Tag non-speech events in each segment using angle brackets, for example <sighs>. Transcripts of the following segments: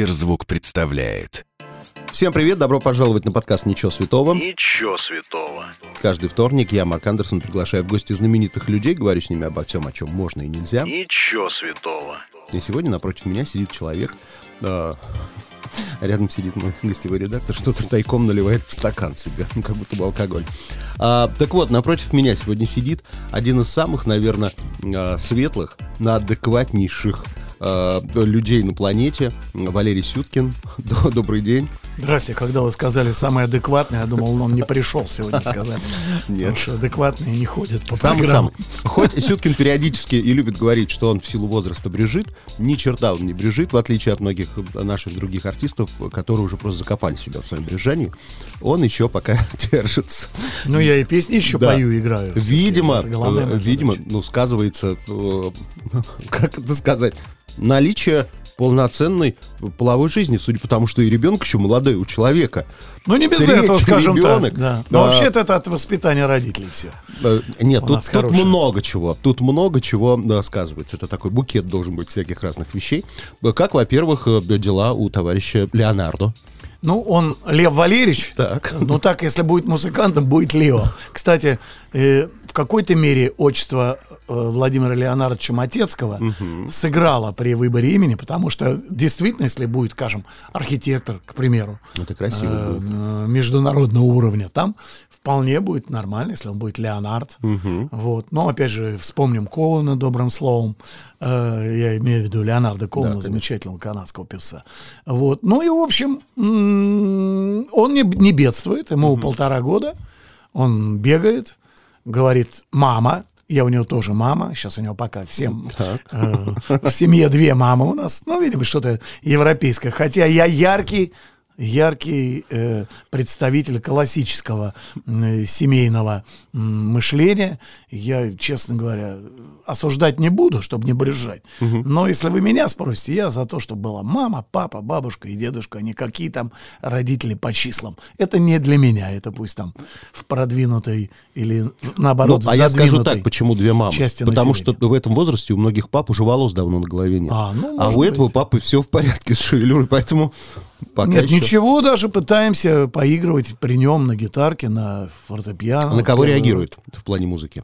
Сберзвук представляет. Всем привет, добро пожаловать на подкаст «Ничего святого». Ничего святого. Каждый вторник я, Марк Андерсон, приглашаю в гости знаменитых людей, говорю с ними обо всем, о чем можно и нельзя. Ничего святого. И сегодня напротив меня сидит человек, э, рядом сидит мой гостевой редактор, что-то тайком наливает в стакан себе, ну, <laughs> как будто бы алкоголь. А, так вот, напротив меня сегодня сидит один из самых, наверное, э, светлых, адекватнейших э, людей на планете, Валерий Сюткин. <laughs> Добрый день. Здрасте, когда вы сказали самый адекватный, я думал, он не пришел сегодня сказать. <laughs> Нет. Потому что адекватные не ходят по Самый программам. самый. Хоть Сюткин периодически и любит говорить, что он в силу возраста брежит, ни черта он не брежит, в отличие от многих наших других артистов, которые уже просто закопали себя в своем брежании. Он еще пока <laughs> держится. Ну, я и песни еще Да. пою, играю. Видимо, э, видимо, задача. ну, сказывается, э, <laughs> как это сказать, наличие полноценной половой жизни, судя по тому, что и ребенок еще молодой у человека. Ну, не без Третий этого, скажем ребенок. так. Да. Но вообще-то это от воспитания родителей все. Э, Нет, У тут, тут много чего. Тут много чего да, сказывается. Это такой букет должен быть всяких разных вещей. Как, во-первых, э, дела у товарища Леонардо. Ну, он Лев Валерьевич. Так. Ну, так, если будет музыкантом, будет Лео. Кстати, э, в какой-то мере отчество э, Владимира Леонардовича Матецкого сыграло при выборе имени, потому что действительно, если будет, скажем, архитектор, к примеру, Это красиво э, будет. э, международного уровня, там вполне будет нормально, если он будет Леонард. Вот. Но, опять же, вспомним Коуна добрым словом. Э, я имею в виду Леонарда Коуна, замечательного канадского певца. Вот. Ну и, в общем, м, он не, не бедствует, ему полтора года. Он бегает, говорит «мама», я у него тоже мама, сейчас у него пока всем э, в семье две мамы у нас. Ну, видимо, что-то европейское. Хотя я яркий, яркий э, представитель классического м, семейного м, мышления. Я, честно говоря, осуждать не буду, чтобы не брюзжать. Но если вы меня спросите, я за то, чтобы была мама, папа, бабушка и дедушка, а не какие там родители по числам. Это не для меня, это пусть там в продвинутой или наоборот Ну, а я скажу так, почему две мамы? Потому что населения. в этом возрасте у многих пап уже волос давно на голове нет. А, ну, а у этого быть. папы все в порядке с шевелюрой, поэтому пока Нет, еще- ничего, даже пытаемся поигрывать при нем на гитарке, на фортепиано. На кого Первый- реагирует в плане музыки?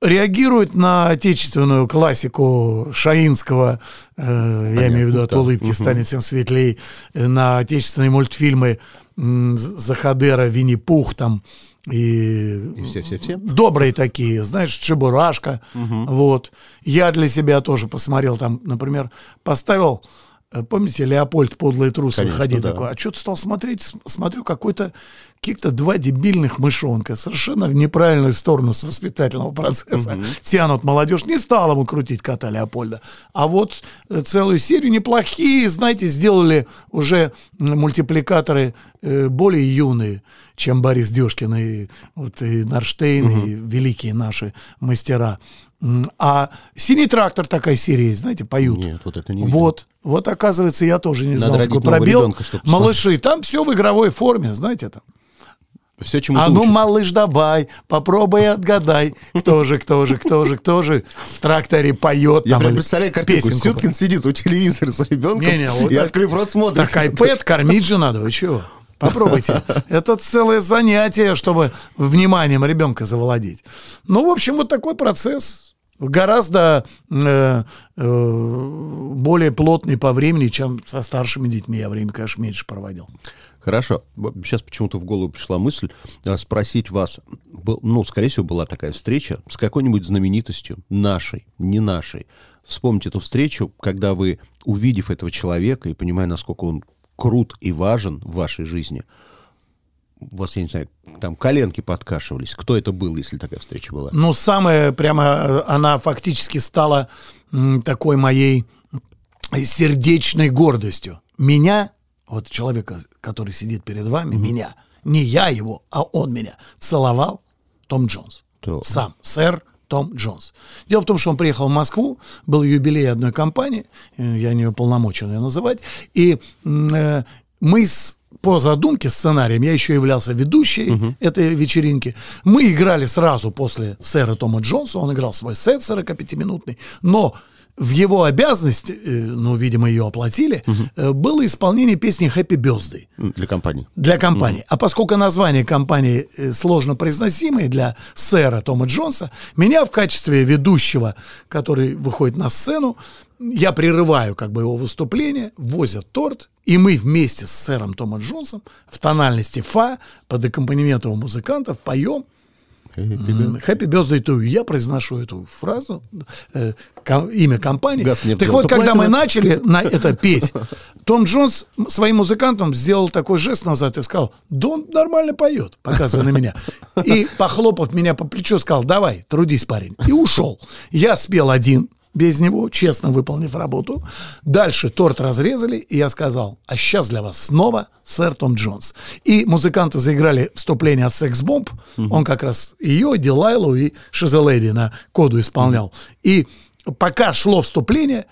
Реагирует на отечественную классику Шаинского, э, я имею в виду «От да. улыбки станет всем светлей», э, на отечественные мультфильмы Захадера, Винни-Пух там, и И все-все-все? добрые такие, знаешь, Чебурашка. Вот. Я для себя тоже посмотрел там, например, поставил, э, помните, Леопольд подлый трус Конечно, выходи да. такой. А что-то стал смотреть, смотрю, какой-то каких-то два дебильных мышонка совершенно в неправильную сторону с воспитательного процесса тянут молодежь. Не стал ему крутить кота Леопольда. А вот э, целую серию неплохие, знаете, сделали уже мультипликаторы э, более юные, чем Борис Дёшкин и, вот, и Нарштейн, и великие наши мастера. А «Синий трактор» такая серия есть, знаете, поют. Нет, вот это не видел. Вот, вот оказывается, я тоже не Надо знал такой пробел. ребенка. Малыши, там все в игровой форме, знаете там. Все, чему А ну, малыш, давай, попробуй отгадай, кто же, кто же, кто же, кто же в тракторе поет. Я прям представляю картинку. Сюткин сидит у телевизора с ребенком Не-не, вот и, так- открыв рот, смотрит. Так iPad кормить же надо, вы чего? Попробуйте. Это целое занятие, чтобы вниманием ребенка завладеть. Ну, в общем, вот такой процесс. Гораздо э, э, более плотный по времени, чем со старшими детьми. Я время, конечно, меньше проводил. Хорошо. Сейчас почему-то в голову пришла мысль а, спросить вас. Ну, скорее всего, была такая встреча с какой-нибудь знаменитостью, нашей, не нашей. Вспомните эту встречу, когда вы, увидев этого человека и понимая, насколько он крут и важен в вашей жизни, у вас, я не знаю, там коленки подкашивались. Кто это был, если такая встреча была? Ну, самое прямо, э, она фактически стала такой моей сердечной гордостью. Меня, вот человека, который сидит перед вами, меня, не я его, а он меня, целовал Том Джонс. То- Сам, сэр Том Джонс. Дело в том, что он приехал в Москву, был юбилей одной компании, э, я не уполномочен ее называть, и э, мы с по задумке, сценарием, я еще являлся ведущей этой вечеринки. Мы играли сразу после сэра Тома Джонса, он играл свой сет 45-минутный, но в его обязанности, э, ну, видимо, ее оплатили, э, было исполнение песни «Happy Birthday» Для компании. для компании. А поскольку название компании э, сложно произносимое для сэра Тома Джонса, меня в качестве ведущего, который выходит на сцену, я прерываю как бы его выступление, возят торт, и мы вместе с сэром Томом Джонсом в тональности фа под аккомпанемент его музыкантов поем Happy Birthday to you. Я произношу эту фразу, э, ком- имя компании. Газ так вот, когда мы начали на <laughs> это петь, Том Джонс своим музыкантам сделал такой жест назад и сказал, да он нормально поет, показывая на меня. И, похлопав меня по плечу, сказал, давай, трудись, парень. И ушел. Я спел один, без него, честно выполнив работу. Дальше торт разрезали, и я сказал, а сейчас для вас снова сэр Том Джонс. И музыканты заиграли вступление от Секс Бомб. Он как раз ее, Дилайлу и Шизеледи на коду исполнял. И пока шло вступление,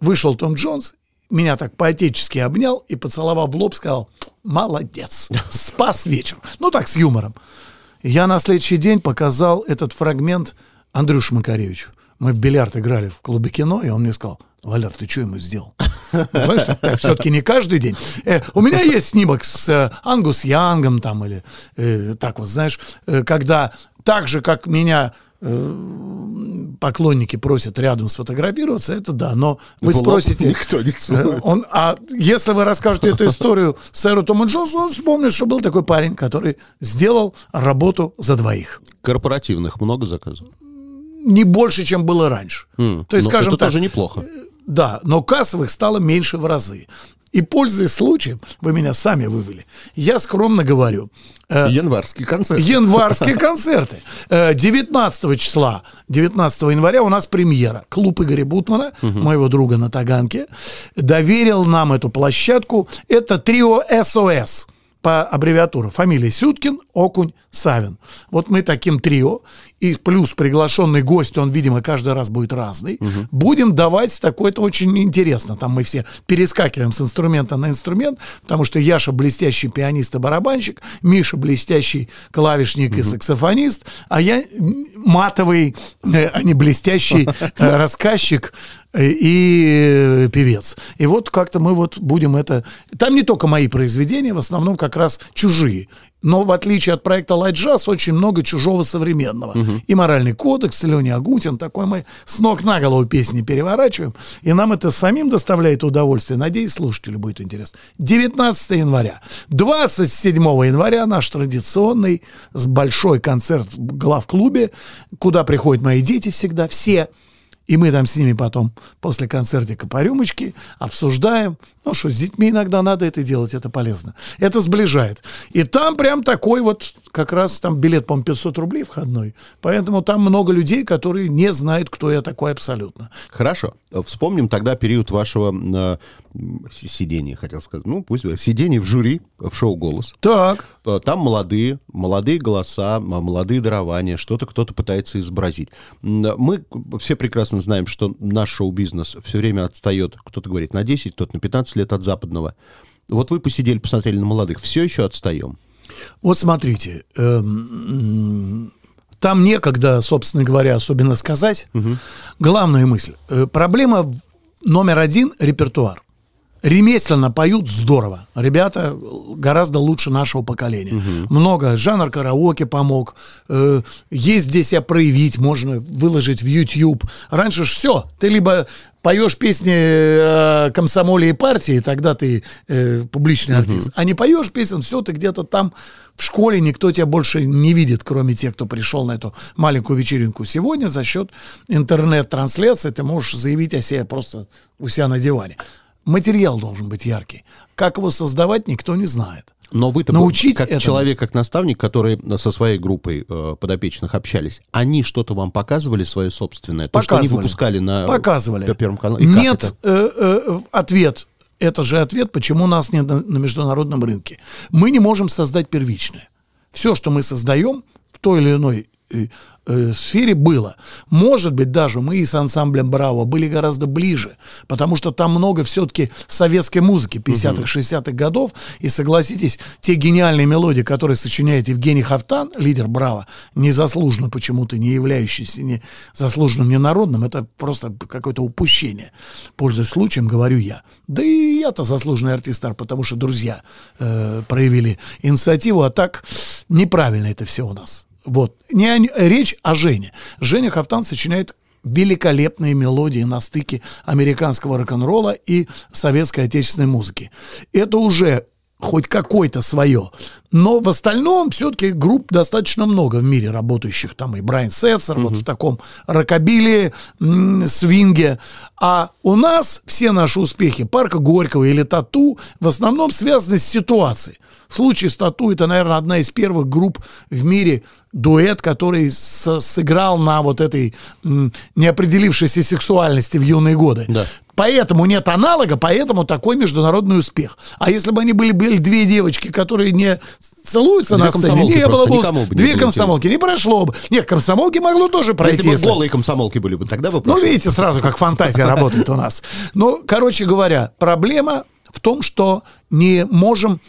вышел Том Джонс, меня так поотечески обнял и, поцеловав в лоб, сказал, молодец, <laughs> спас вечер. Ну так, с юмором. Я на следующий день показал этот фрагмент Андрюше Макаревичу. Мы в бильярд играли в клубе кино, и он мне сказал, Валер, ты что ему сделал? Ну, Знаешь, так, так все-таки не каждый день. Э, у меня есть снимок с э, Ангус Янгом там, или э, так вот, знаешь, э, когда так же, как меня э, поклонники просят рядом сфотографироваться, это да, но вы лоб спросите... никто не э, целует. Он, а если вы расскажете эту историю сэру Тому Джонсу, он вспомнит, что был такой парень, который сделал работу за двоих. Корпоративных много заказов? Не больше, чем было раньше. М, То есть, ну, скажем это так, тоже неплохо. Да, но кассовых стало меньше в разы. И пользуясь случаем, вы меня сами вывели. Я скромно говорю, э, Январский концерт. январские концерты. <laughs> Э, 19 числа, 19 января у нас премьера. Клуб Игоря Бутмана, моего друга на Таганке, доверил нам эту площадку. Это трио СОС по аббревиатуре. Фамилия Сюткин, Окунь, Савин. Вот мы таким трио, и плюс приглашенный гость, он, видимо, каждый раз будет разный, будем давать такое-то очень интересно. Там мы все перескакиваем с инструмента на инструмент, потому что Яша блестящий пианист и барабанщик, Миша блестящий клавишник и саксофонист, а я матовый, э, а не блестящий <laughs> э, рассказчик и э, певец. И вот как-то мы вот будем это... Там не только мои произведения, в основном как раз чужие. Но в отличие от проекта Light Jazz очень много чужого современного. И «Моральный кодекс», и Леня Агутин, такой мы с ног на голову песни переворачиваем. И нам это самим доставляет удовольствие. Надеюсь, слушателю будет интересно. 19 января. 27 января наш традиционный большой концерт в главклубе, куда приходят мои дети всегда, все. И мы там с ними потом после концертика по рюмочке обсуждаем. Ну что, с детьми иногда надо это делать, это полезно. Это сближает. И там прям такой вот, как раз там билет, по-моему, 500 рублей входной. Поэтому там много людей, которые не знают, кто я такой абсолютно. Хорошо. Вспомним тогда период вашего э, сидения, хотел сказать. Ну, пусть будет. Сидения в жюри в шоу «Голос». Так. Э, Там молодые, молодые голоса, молодые дарования, что-то кто-то пытается изобразить. М, Мы все прекрасно знаем, что наш шоу-бизнес все время отстает, кто-то говорит на 10, кто-то на 15 лет от западного. Вот вы посидели, посмотрели на молодых, все еще отстаем. Вот смотрите, эм, там некогда, собственно говоря, особенно сказать. Главная мысль. Э, Проблема номер один – репертуар. Ремесленно поют здорово. Ребята гораздо лучше нашего поколения. Много. Жанр караоке помог. Э, есть здесь себя проявить, можно выложить в YouTube. Раньше ж все. Ты либо поешь песни э, комсомоле и партии, тогда ты э, публичный артист. А не поешь песен, все, ты где-то там в школе, никто тебя больше не видит, кроме тех, кто пришел на эту маленькую вечеринку. Сегодня за счет интернет-трансляции ты можешь заявить о себе просто у себя на диване. Материал должен быть яркий. Как его создавать, никто не знает. Но вы-то Научить как этому. человек, как наставник, который со своей группой э, подопечных общались, они что-то вам показывали свое собственное? То, что они Показывали. выпускали на Показывали. По Первому каналу? И Нет, э, э, ответ. Это же ответ, почему нас нет на, на международном рынке. Мы не можем создать первичное. Все, что мы создаем в той или иной э, э, сфере было. Может быть, даже мы и с ансамблем «Браво» были гораздо ближе, потому что там много все-таки советской музыки 50-х, 60-х годов. И согласитесь, те гениальные мелодии, которые сочиняет Евгений Хафтан, лидер «Браво», незаслуженно почему-то не являющийся не заслуженным, не народным, это просто какое-то упущение. Пользуясь случаем, говорю я. Да и я-то заслуженный артист, потому что друзья э, проявили инициативу, а так неправильно это все у нас. Вот. Не о, речь о Жене. Женя Хафтан сочиняет великолепные мелодии на стыке американского рок-н-ролла и советской отечественной музыки. Это уже хоть какое-то свое. Но в остальном все-таки групп достаточно много в мире работающих. Там и Брайан Сессер, угу. вот в таком рокобиле, свинге. А у нас все наши успехи Парка Горького или Тату в основном связаны с ситуацией. В случае с Тату это, наверное, одна из первых групп в мире дуэт, который сыграл на вот этой неопределившейся сексуальности в юные годы. Да. Поэтому нет аналога, поэтому такой международный успех. А если бы они были, были две девочки, которые не целуются две на сцене, не было бы, бы две комсомолки, не прошло бы. Нет, комсомолки могло тоже пройти. Если бы голые комсомолки были бы, тогда бы прошло. Ну, видите сразу, как фантазия работает у нас. Ну, короче говоря, проблема в том, что не можем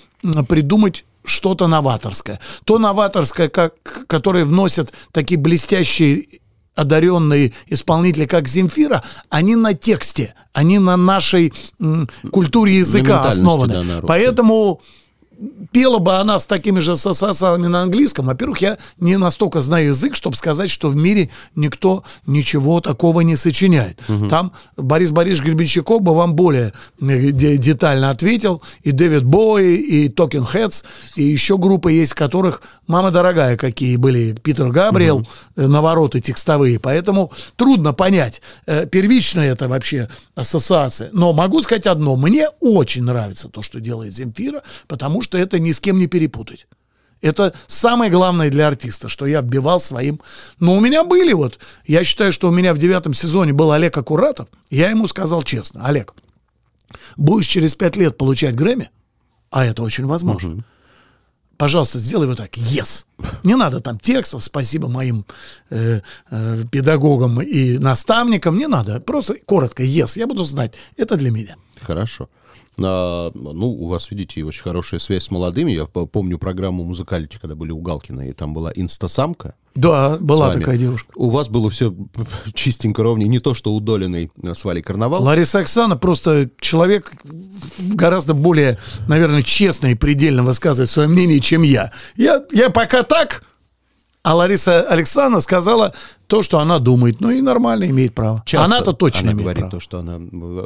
придумать что-то новаторское. То новаторское, как, которое вносят такие блестящие одаренные исполнители, как Земфира, они на тексте, они на нашей м, культуре языка основаны. Да, Поэтому пела бы она с такими же ассоциациями на английском, во-первых, я не настолько знаю язык, чтобы сказать, что в мире никто ничего такого не сочиняет. Угу. Там Борис Борисович Гребенщиков бы вам более э, детально ответил, и Дэвид Бои, и Talking Heads, и еще группы есть, в которых, мама дорогая, какие были, Питер Габриэл, угу. навороты текстовые, поэтому трудно понять, э, первичная это вообще ассоциация. Но могу сказать одно, мне очень нравится то, что делает Земфира, потому что это ни с кем не перепутать. Это самое главное для артиста, что я вбивал своим... Но у меня были вот... Я считаю, что у меня в девятом сезоне был Олег Акуратов. Я ему сказал честно, Олег, будешь через пять лет получать Грэмми, а это очень возможно. Угу. Пожалуйста, сделай вот так. Yes. Не надо там текстов. Спасибо моим э, э, педагогам и наставникам. Не надо. Просто коротко. Yes. Я буду знать. Это для меня. Хорошо. А, ну, у вас, видите, очень хорошая связь с молодыми. Я помню программу «Музыкалити», когда были у Галкина, и там была инстасамка. Да, была такая девушка. У вас было все чистенько ровнее. Не то, что у Долиной с Валей Карнавал. Лариса Оксана просто человек гораздо более, наверное, честно и предельно высказывает свое мнение, чем я. Я, я пока так, а Лариса Александровна сказала то, что она думает. Ну и нормально имеет право. Она-то точно она имеет говорит право. то, что она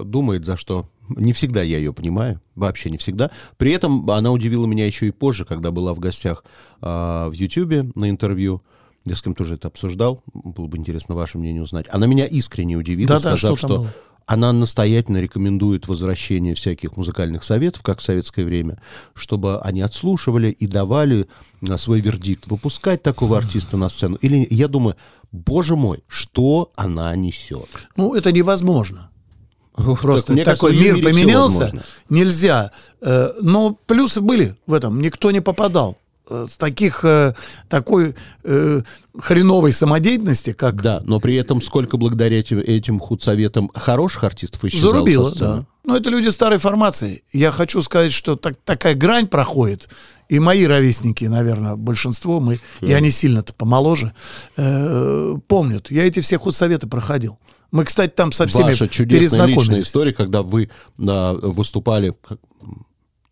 думает, за что не всегда я ее понимаю, вообще не всегда. При этом она удивила меня еще и позже, когда была в гостях э, в Ютьюбе на интервью. Я с кем тоже это обсуждал, было бы интересно ваше мнение узнать. Она меня искренне удивила, да, сказав, что, что она настоятельно рекомендует возвращение всяких музыкальных советов, как в советское время, чтобы они отслушивали и давали свой вердикт. Выпускать такого <sighs> артиста на сцену. Или, я думаю, боже мой, что она несет? Ну, это невозможно. Просто так, такой кажется, мир поменялся, нельзя. Э, но плюсы были в этом, никто не попадал э, с таких, э, такой э, хреновой самодеятельности, как... Да, но при этом сколько благодаря этим, этим худсоветам хороших артистов исчезало Зарубило, да. Но это люди старой формации. Я хочу сказать, что так, такая грань проходит, и мои ровесники, наверное, большинство, мы, да. я не сильно-то помоложе, э, помнят. Я эти все худсоветы проходил. Мы, кстати, там со всеми Ваша чудесная личная история, когда вы а, выступали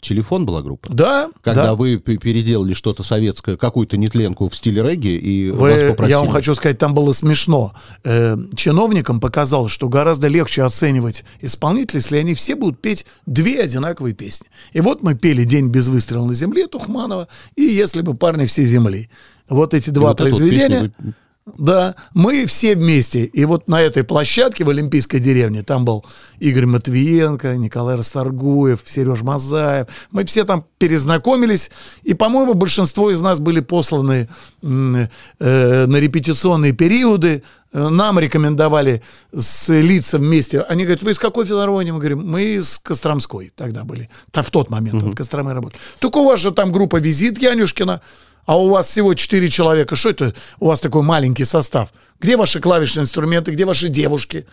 Телефон была группа? Да. Когда да. вы переделали что-то советское, какую-то нетленку в стиле регги, и вы, вас попросили... Я вам хочу сказать, там было смешно. Э, чиновникам показалось, что гораздо легче оценивать исполнителей, если они все будут петь две одинаковые песни. И вот мы пели «День без выстрела на земле» Тухманова и «Если бы парни все земли». Вот эти два вот произведения... Вы да, мы все вместе. И вот на этой площадке в Олимпийской деревне, там был Игорь Матвиенко, Николай Расторгуев, Сереж Мазаев. Мы все там перезнакомились. И, по-моему, большинство из нас были посланы э, на репетиционные периоды. Нам рекомендовали слиться вместе. Они говорят, вы из какой филармонии? Мы говорим, мы из Костромской тогда были. В тот момент, угу. от Костромы работали. Только у вас же там группа «Визит» Янюшкина. А у вас всего четыре человека. Что это у вас такой маленький состав? Где ваши клавишные инструменты? Где ваши девушки?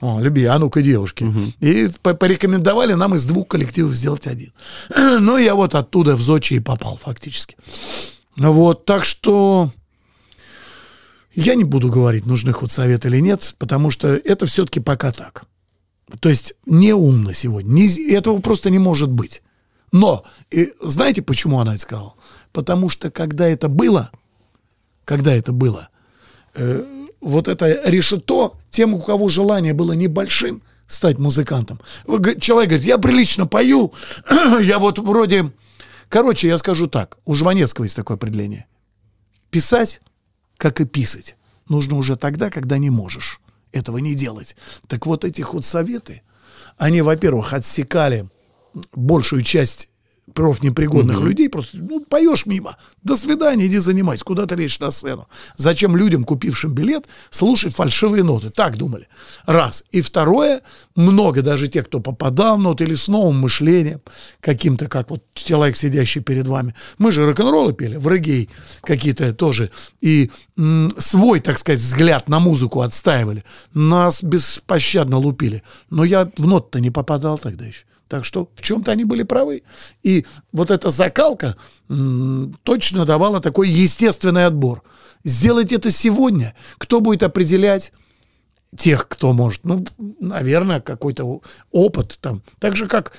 О, люби, а ну-ка, девушки. И по- порекомендовали нам из двух коллективов сделать один. <clears throat> Ну, я вот оттуда в Зочи и попал фактически. Ну Вот, так что я не буду говорить, нужны худсоветы или нет, потому что это все-таки пока так. То есть неумно сегодня. Не- этого просто не может быть. Но, и знаете, почему она это сказала? Потому что когда это было, когда это было, э, вот это решето, тем, у кого желание было небольшим стать музыкантом. Человек говорит, я прилично пою, <clears throat> я вот вроде... Короче, я скажу так, у Жванецкого есть такое определение. Писать, как и писать, нужно уже тогда, когда не можешь этого не делать. Так вот эти худсоветы, они, во-первых, отсекали большую часть профнепригодных людей, просто, ну, поешь мимо. До свидания, иди занимайся, куда ты лезешь на сцену. Зачем людям, купившим билет, слушать фальшивые ноты? Так думали. Раз. И второе, много даже тех, кто попадал в ноты или с новым мышлением, каким-то, как вот человек, сидящий перед вами. Мы же рок-н-роллы пели, в регей какие-то тоже. И м, свой, так сказать, взгляд на музыку отстаивали. Нас беспощадно лупили. Но я в нот-то не попадал тогда еще. Так что в чем-то они были правы. И вот эта закалка м, точно давала такой естественный отбор. Сделать это сегодня. Кто будет определять тех, кто может? Ну, наверное, какой-то опыт там. Так же, как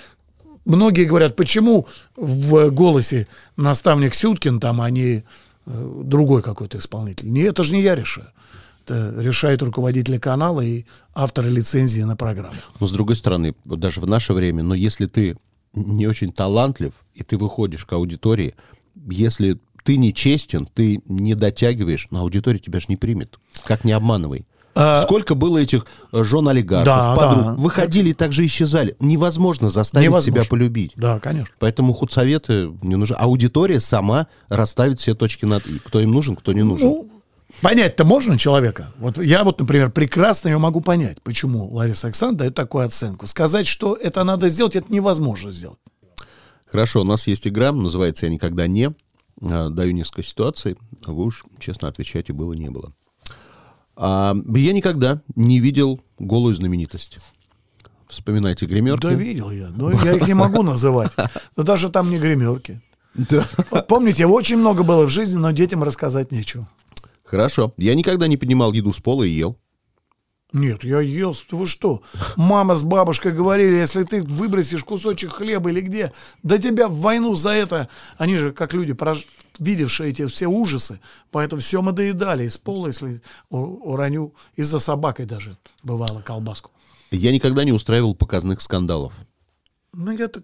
многие говорят, почему в голосе наставник Сюткин там, а не э, другой какой-то исполнитель. Не, это же не я решаю. Это решает руководитель канала и авторы лицензии на программу. Но с другой стороны, даже в наше время, но если ты не очень талантлив, и ты выходишь к аудитории, если ты не честен, ты не дотягиваешь, но аудитория тебя же не примет. Как не обманывай. А- Сколько было этих э, жен олигархов, Да, подруг, да. выходили и также исчезали. Невозможно заставить Невозможно. себя полюбить. Да, конечно. Поэтому худсоветы не нужны. Аудитория сама расставит все точки над «и». Кто им нужен, кто не нужен. Ну, понять-то можно человека. Вот я вот, например, прекрасно ее могу понять, почему Лариса Александровна дает такую оценку. Сказать, что это надо сделать, это невозможно сделать. Хорошо, у нас есть игра, называется «Я никогда не». А, Даю несколько ситуаций, а вы уж честно отвечайте, было, не было. А, я никогда не видел голую знаменитость. Вспоминайте гримерки. Да видел я, но я их не могу называть. Да даже там не гримерки. Да. Помните, очень много было в жизни, но детям рассказать нечего. Хорошо. Я никогда не поднимал еду с пола и ел. Нет, я ел, вы что? Мама с бабушкой говорили, если ты выбросишь кусочек хлеба или где, да тебя в войну за это. Они же, как люди, прож- видевшие эти все ужасы, поэтому все мы доедали из пола, если уроню, и за собакой даже бывало колбаску. Я никогда не устраивал показных скандалов. Ну, я так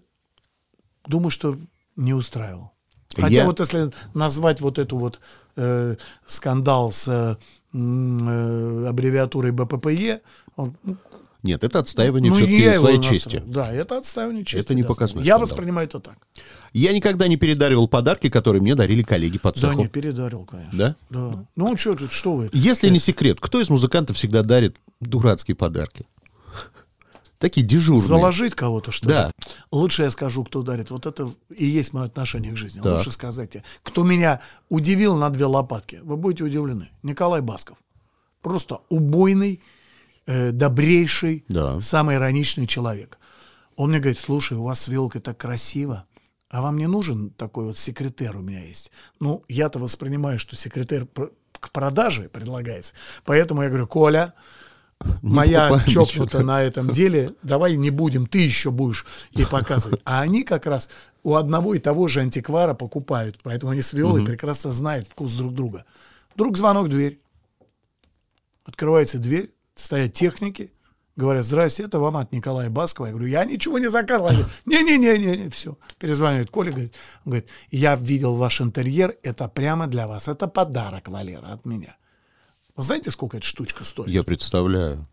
думаю, что не устраивал. Хотя Я- вот если назвать вот эту вот э, скандал с э, э, аббревиатурой БППЕ, он, ну, Нет, это отстаивание ну, все-таки своей чести. Да, это отстаивание чести. Это не да, показной Я скандал. воспринимаю это так. Я никогда не передаривал подарки, которые мне дарили коллеги по Да, цеху. не, передарил, конечно. Да? Да. Ну, что тут, что вы? Если не секрет, кто из музыкантов всегда дарит дурацкие подарки? Такие дежурные. Заложить кого-то, что Да. ли? Лучше я скажу, кто дарит. Вот это и есть мое отношение к жизни. Так. Лучше сказать. Кто меня удивил на две лопатки, вы будете удивлены. Николай Басков. Просто убойный, э, добрейший, Да. самый ироничный человек. Он мне говорит, слушай, у вас с вилкой так красиво, а вам не нужен такой вот секретарь у меня есть? Ну, я-то воспринимаю, что секретарь к продаже предлагается. Поэтому я говорю, Коля, моя чокнутая на этом деле, давай не будем, ты еще будешь ей показывать. А они как раз у одного и того же антиквара покупают, поэтому они с Виолой прекрасно знают вкус друг друга. Вдруг звонок в дверь. Открывается дверь, стоят техники, говорят, здрасте, это вам от Николая Баскова. Я говорю, я ничего не заказывал. Они говорят, Не-не-не, все. Перезванивает Коля, говорит, он говорит, я видел ваш интерьер, это прямо для вас, это подарок, Валера, от меня. Вы знаете, сколько эта штучка стоит? Я представляю.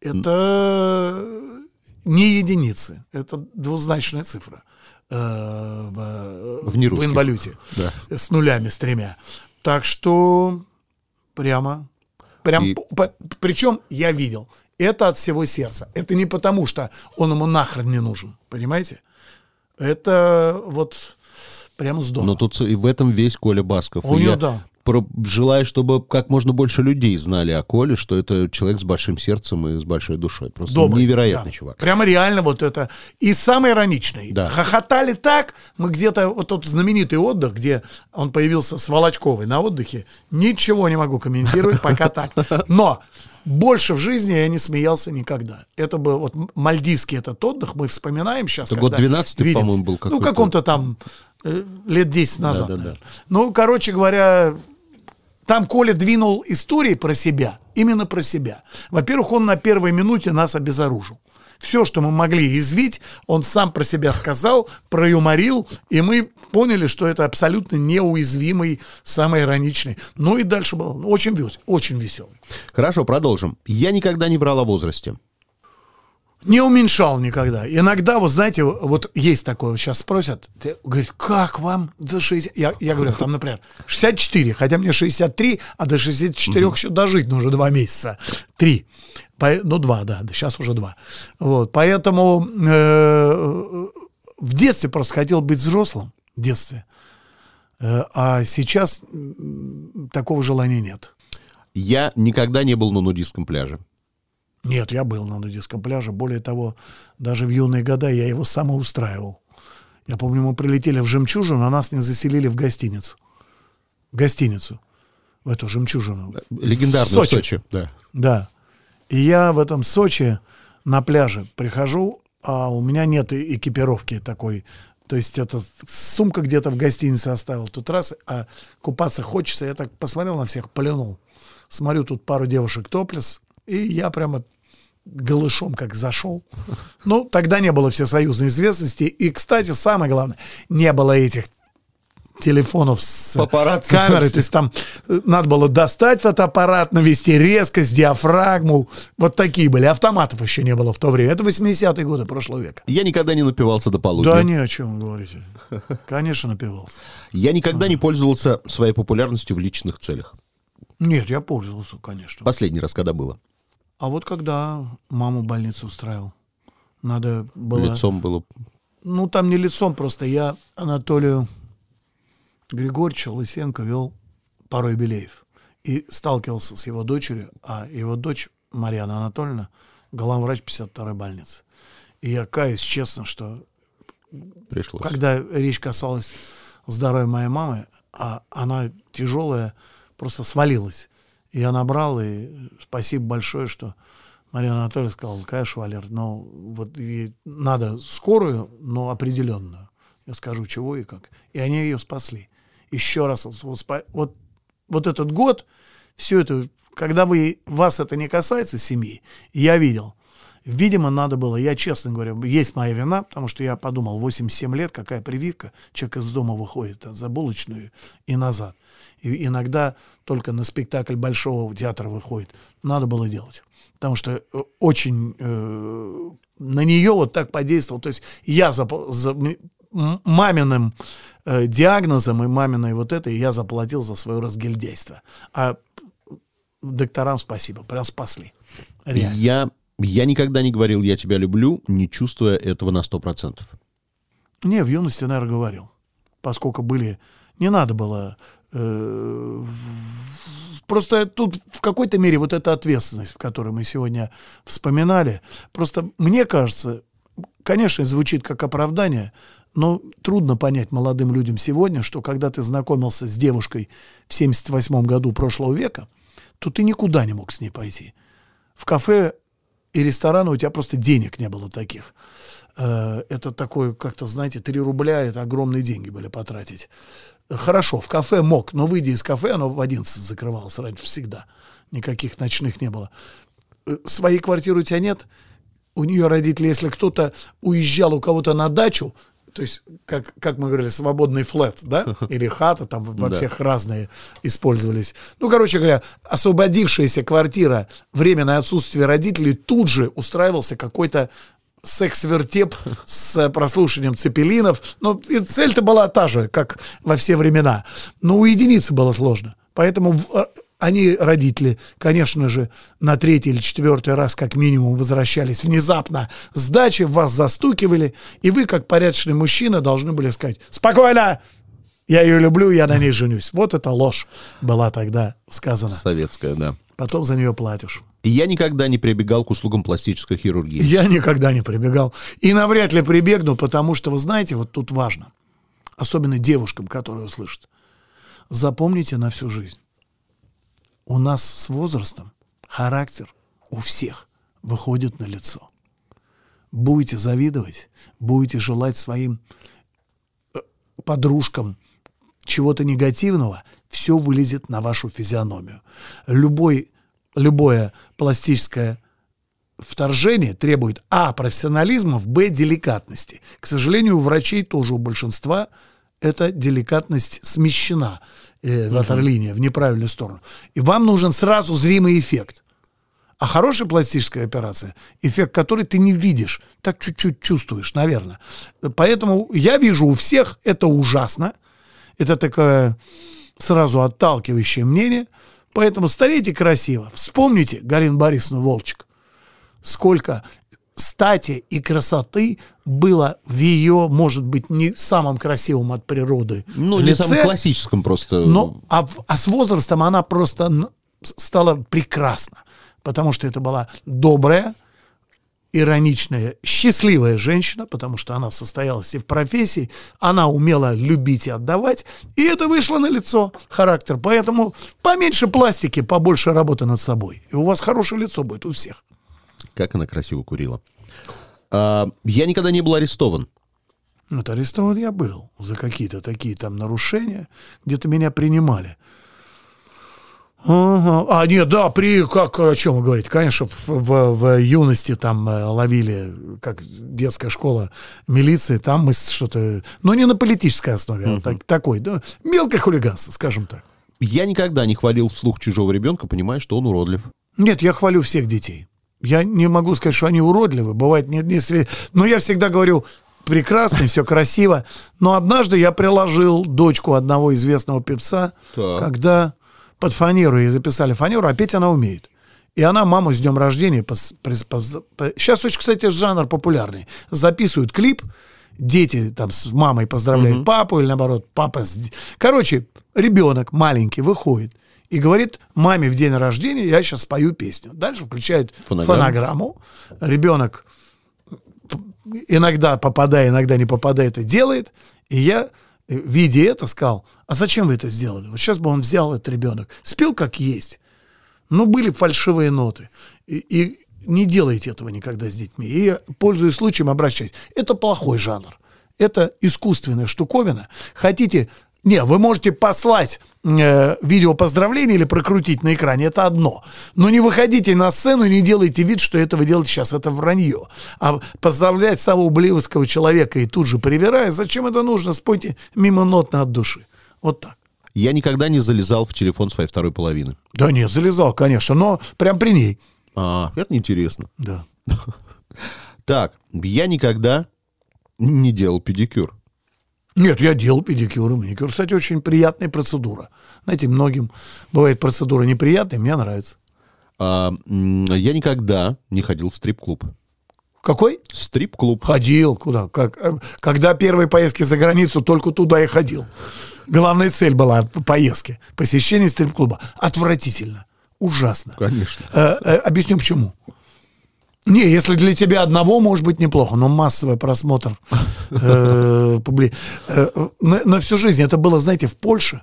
Это не единицы, это двузначная цифра э, в, В нерусских. в инвалюте Да. с нулями, с тремя. Так что прямо, прям, И- п- причем я видел, это от всего сердца. Это не потому, что он ему нахрен не нужен, понимаете? Это вот Прямо здорово. Но тут и в этом весь Коля Басков. У него, я да. Про- желаю, чтобы как можно больше людей знали о Коле, что это человек с большим сердцем и с большой душой. Просто Добрый, невероятный да. чувак. Прямо реально вот это. И самый ироничный. Да. Хохотали так, мы где-то, вот тот знаменитый отдых, где он появился с Волочковой на отдыхе, ничего не могу комментировать, пока так. Но больше в жизни я не смеялся никогда. Это был вот мальдивский этот отдых, мы вспоминаем сейчас. Это год 12-й, по-моему, был Ну, какой-то. каком-то там э, лет 10 назад. Да-да-да. наверное. Ну, короче говоря, там Коля двинул истории про себя, именно про себя. Во-первых, он на первой минуте нас обезоружил. Все, что мы могли извить, он сам про себя сказал, проюморил, и мы поняли, что это абсолютно неуязвимый, самый ироничный. Ну и дальше был ну, очень, вес, очень веселый. Хорошо, продолжим. Я никогда не врал о возрасте. Не уменьшал никогда. Иногда, вот знаете, вот есть такое, вот сейчас спросят, ты говоришь, как вам до 60? Я, я говорю, там, например, 64, хотя мне 63, а до 64 еще дожить нужно два месяца. Три. По- ну, два, да, сейчас уже два. Вот, поэтому э, в детстве просто хотел быть взрослым, в детстве. Э, а сейчас м, такого желания нет. Я никогда не был на нудистском пляже. Нет, я был на нудистском пляже. Более того, даже в юные года я его самоустраивал. Я помню, мы прилетели в «Жемчужину», а нас не заселили в гостиницу. В гостиницу. В эту «Жемчужину». Легендарную В Сочи. Сочи. Да. Да. И я в этом Сочи на пляже прихожу, а у меня нет экипировки такой. То есть это сумка где-то в гостинице оставил. Тут раз, а купаться хочется. Я так посмотрел на всех, плюнул. Смотрю, тут пару девушек топлес, и я прямо голышом как зашел. Ну, тогда не было всесоюзной известности. И, кстати, самое главное, не было этих телефонов с Папарацци, камерой. собственно. То есть там э, надо было достать фотоаппарат, навести резкость, диафрагму. Вот такие были. Автоматов еще не было в то время. Это 80-е годы прошлого века. Я никогда не напивался до полудня. Да ни о чем вы говорите. Конечно, напивался. Я никогда не пользовался своей популярностью в личных целях. Нет, я пользовался, конечно. Последний раз, когда было. А вот когда маму в больницу устраивал, надо было... Лицом было. Ну, там не лицом, просто я Анатолию Григорьевичу Лысенко вел пару юбилеев. И сталкивался с его дочерью, а его дочь Марьяна Анатольевна, главврач 52-й больницы. И я каюсь честно, что Пришлось. когда речь касалась здоровья моей мамы, а она тяжелая, просто свалилась. И я набрал, и спасибо большое, что Мария Анатольевна сказала, конечно, Валер, но вот ей надо скорую, но определенную. Я скажу, чего и как. И они ее спасли. Еще раз, вот, вот, вот этот год, все это, когда вы, вас это не касается семьи, я видел, Видимо, надо было, я честно говорю, есть моя вина, потому что я подумал, 87 лет, какая прививка, человек из дома выходит за булочную и назад. И иногда только на спектакль Большого театра выходит. Надо было делать. Потому что э, очень э, на нее вот так подействовал. То есть я за, за маминым э, диагнозом и маминой вот этой я заплатил за свое разгильдяйство. А докторам спасибо, прям спасли. Реально. Я, я никогда не говорил «я тебя люблю», не чувствуя этого на 100%. Не, в юности, наверное, говорил. Поскольку были... Не надо было... э, просто тут в какой-то мере вот эта ответственность, которую мы сегодня вспоминали, просто мне кажется, конечно, звучит как оправдание, но трудно понять молодым людям сегодня, что когда ты знакомился с девушкой в 78 году прошлого века, то ты никуда не мог с ней пойти. В кафе и рестораны у тебя просто денег не было таких. Э, Это такое, как-то, знаете, 3 рубля, это огромные деньги были потратить. Хорошо, в кафе мог, но выйдя из кафе, оно в 11 закрывалось раньше всегда. Никаких ночных не было. Э, Своей квартиры у тебя нет, у нее родители, если кто-то уезжал у кого-то на дачу, то есть, как, как мы говорили, свободный флет, да, <laughs> или хата, там во всех разные использовались. Ну, короче говоря, освободившаяся квартира, временное отсутствие родителей, тут же устраивался какой-то секс-вертеп <laughs> с прослушиванием цепелинов. Ну, и цель-то была та же, как во все времена. Но уединиться было сложно. Поэтому э, они, родители, конечно же, на третий или четвертый раз как минимум возвращались внезапно с дачи, вас застукивали, и вы, как порядочный мужчина, должны были сказать «Спокойно! Я ее люблю, я на ней женюсь. Вот это ложь была тогда сказана. Советская, да. Потом за нее платишь. Я никогда не прибегал к услугам пластической хирургии. Я никогда не прибегал. И навряд ли прибегну, потому что, вы знаете, вот тут важно. Особенно девушкам, которые услышат. Запомните на всю жизнь. У нас с возрастом характер у всех выходит на лицо. Будете завидовать, будете желать своим э, подружкам чего-то негативного, все вылезет на вашу физиономию. Любой, любое пластическое вторжение требует а. профессионализма, б. деликатности. К сожалению, у врачей тоже у большинства эта деликатность смещена, э, ватерлиния, в неправильную сторону. И вам нужен сразу зримый эффект. А хорошая пластическая операция, эффект который ты не видишь, так чуть-чуть чувствуешь, наверное. Поэтому я вижу у всех это ужасно. Это такое сразу отталкивающее мнение. Поэтому старейте красиво. Вспомните Галину Борисовну Волчек. Сколько стати и красоты было в ее, может быть, не самом красивом от природы Ну, не лице, самым классическом просто. но, а, а с возрастом она просто стала прекрасна, потому что это была добрая, ироничная, счастливая женщина, потому что она состоялась и в профессии, она умела любить и отдавать, и это вышло на лицо характер. Поэтому поменьше пластики, побольше работы над собой. И у вас хорошее лицо будет у всех. Как она красиво курила. А, я никогда не был арестован. Вот арестован я был за какие-то такие там нарушения, где-то меня принимали. Ага. А, нет, да, при, как, о чем вы говорите, конечно, в, в- в юности там э, ловили, как детская школа милиции, там мы что-то, но не на политической основе, а так- такой, да, мелкое хулиганство, скажем так. Я никогда не хвалил вслух чужого ребенка, понимая, что он уродлив. Нет, я хвалю всех детей. Я не могу сказать, что они уродливы. Бывает не, не све- Но я всегда говорю, прекрасно, все красиво. Но однажды я приложил дочку одного известного певца, Так. когда под фанеру ей записали фанеру, а петь она умеет. И она маму с днем рождения... пос- прис- пос- по- Сейчас очень, кстати, жанр популярный. Записывают клип, дети там с мамой поздравляют папу, или наоборот, папа... с Короче, ребенок маленький выходит и говорит маме в день рождения, я сейчас спою песню. Дальше включают Фонограмму. фонограмму. Ребенок иногда попадая, иногда не попадая, это делает. И я, э, видя это, сказал, а зачем вы это сделали? Вот сейчас бы он взял этот ребенок, спел как есть. Ну, были фальшивые ноты. И, и не делайте этого никогда с детьми. И я, пользуясь случаем, обращаюсь. Это плохой жанр. Это искусственная штуковина. Хотите... Не, вы можете послать э, видео поздравления или прокрутить на экране, это одно. Но не выходите на сцену и не делайте вид, что это вы делаете сейчас, это вранье. А поздравлять самого близкого человека и тут же привирая, зачем это нужно? Спойте мимо нотно от души. Вот так. Я никогда не залезал в телефон своей второй половины. Да нет, залезал, конечно, но прям при ней. А, это неинтересно. Да. <laughs> Так, я никогда не делал педикюр. Нет, я делал педикюр и маникюр. Кстати, очень приятная процедура. Знаете, многим бывает процедура неприятная, мне нравится. А, я никогда не ходил в стрип-клуб. Какой? Стрип-клуб. Ходил. Куда? Как? Э, Когда первые поездки за границу, только туда и ходил. Главная цель была поездки. Посещение стрип-клуба. Отвратительно. Ужасно. Конечно. Э, э, объясню почему. Не, если для тебя одного, может быть, неплохо, но массовый просмотр э, э, на, на всю жизнь. Это было, знаете, в Польше.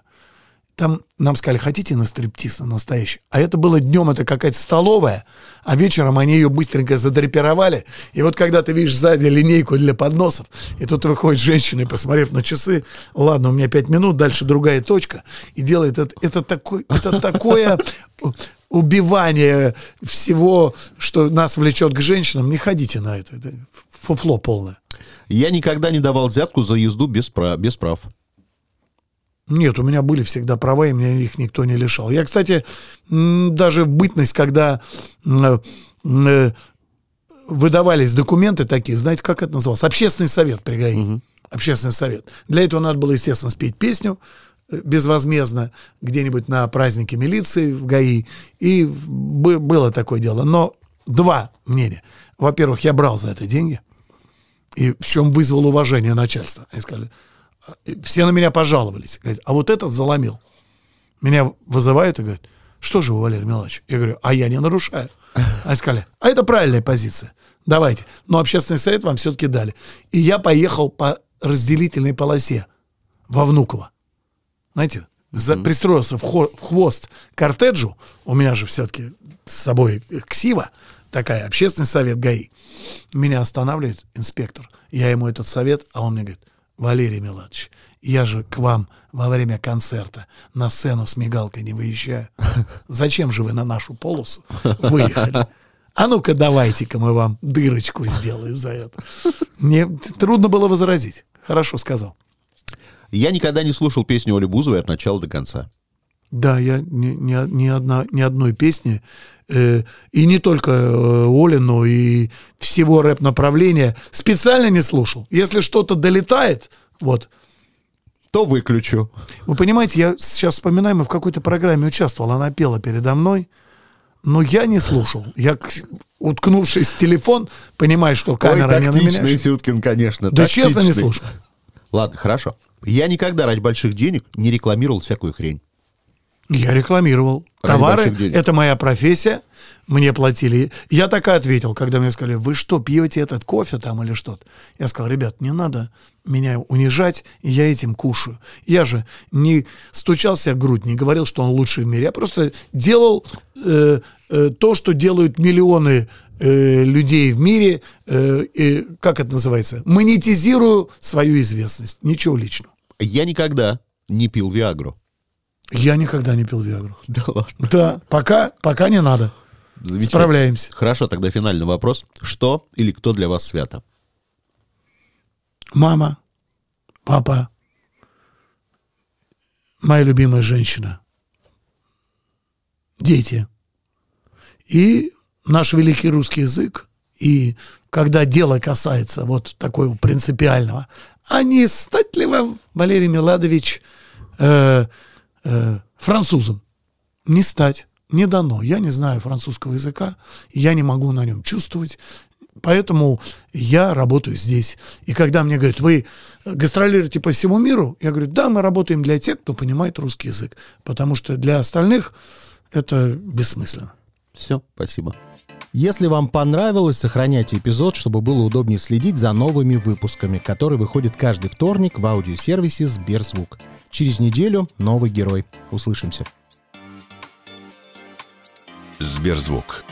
Там нам сказали, хотите на стриптиз на настоящий? А это было днем, это какая-то столовая, а вечером они ее быстренько задрапировали. И вот когда ты видишь сзади линейку для подносов, и тут выходит женщина, и, посмотрев на часы, ладно, у меня пять минут, дальше другая точка, и делает это, это, такой, это такое убивание всего, что нас влечет к женщинам. Не ходите на это. Это фуфло полное. Я никогда не давал взятку за езду без, пра- без прав. Нет, у меня были всегда права, и меня их никто не лишал. Я, кстати, даже в бытность, когда м, э, выдавались документы такие, знаете, как это называлось? Общественный совет при ГАИ. Общественный совет. Для этого надо было, естественно, спеть песню э, безвозмездно где-нибудь на празднике милиции в ГАИ. И бы- было такое дело. Но два мнения. Во-первых, я брал за это деньги, и в чем вызвал уважение начальства. Они сказали, все на меня пожаловались. Говорит, а вот этот заломил. Меня вызывают и говорят, что же вы, Валерий Милович? Я говорю, а я не нарушаю. Они сказали, а это правильная позиция. Давайте. Но общественный совет вам все-таки дали. И я поехал по разделительной полосе во Внуково. Знаете, за, пристроился в, хо, в хвост кортеджу. У меня же все-таки с собой ксива, такая, общественный совет ГАИ. Меня останавливает инспектор. Я ему этот совет, а он мне говорит, Валерий Меладович, я же к вам во время концерта на сцену с мигалкой не выезжаю. <laughs> Зачем же вы на нашу полосу выехали? А ну-ка давайте-ка мы вам дырочку сделаем за это. <laughs> Мне трудно было возразить. Хорошо сказал. Я никогда не слушал песню Оли Бузовой от начала до конца. Да, я ни, ни, ни, одна, ни одной песни, э, и не только э, Оли, но и всего рэп-направления специально не слушал. Если что-то долетает, вот, То выключу. Вы понимаете, я сейчас вспоминаю, мы в какой-то программе участвовал, она пела передо мной, но я не слушал. Я, уткнувшись в телефон, понимаю, что камера Ой, не на тактичный меня. Сюткин, конечно. Да честно не тактичный. слушал. Ладно, хорошо. Я никогда ради больших денег не рекламировал всякую хрень. Я рекламировал. Ради Товары это моя профессия, мне платили. Я так и ответил, когда мне сказали, вы что, пьете этот кофе там или что-то? Я сказал, ребят, не надо меня унижать, я этим кушаю. Я же не стучался в грудь, не говорил, что он лучший в мире. Я просто делал э, э, то, что делают миллионы э, людей в мире, э, как это называется, монетизирую свою известность. Ничего личного. Я никогда не пил Виагру. Я никогда не пил Виагру. <laughs> Да ладно. Да, пока, пока не надо. Справляемся. Хорошо, тогда финальный вопрос. Что или кто для вас свято? Мама, папа, моя любимая женщина, дети и наш великий русский язык. И когда дело касается вот такого принципиального, а не стать ли вам, Валерий Меладович, э, э, французом? Не стать, не дано. Я не знаю французского языка, я не могу на нем чувствовать. Поэтому я работаю здесь. И когда мне говорят, вы гастролируете по всему миру, я говорю, да, мы работаем для тех, кто понимает русский язык. Потому что для остальных это бессмысленно. Все, спасибо. Если вам понравилось, сохраняйте эпизод, чтобы было удобнее следить за новыми выпусками, которые выходят каждый вторник в аудиосервисе Сберзвук. Через неделю новый герой. Услышимся. Сберзвук.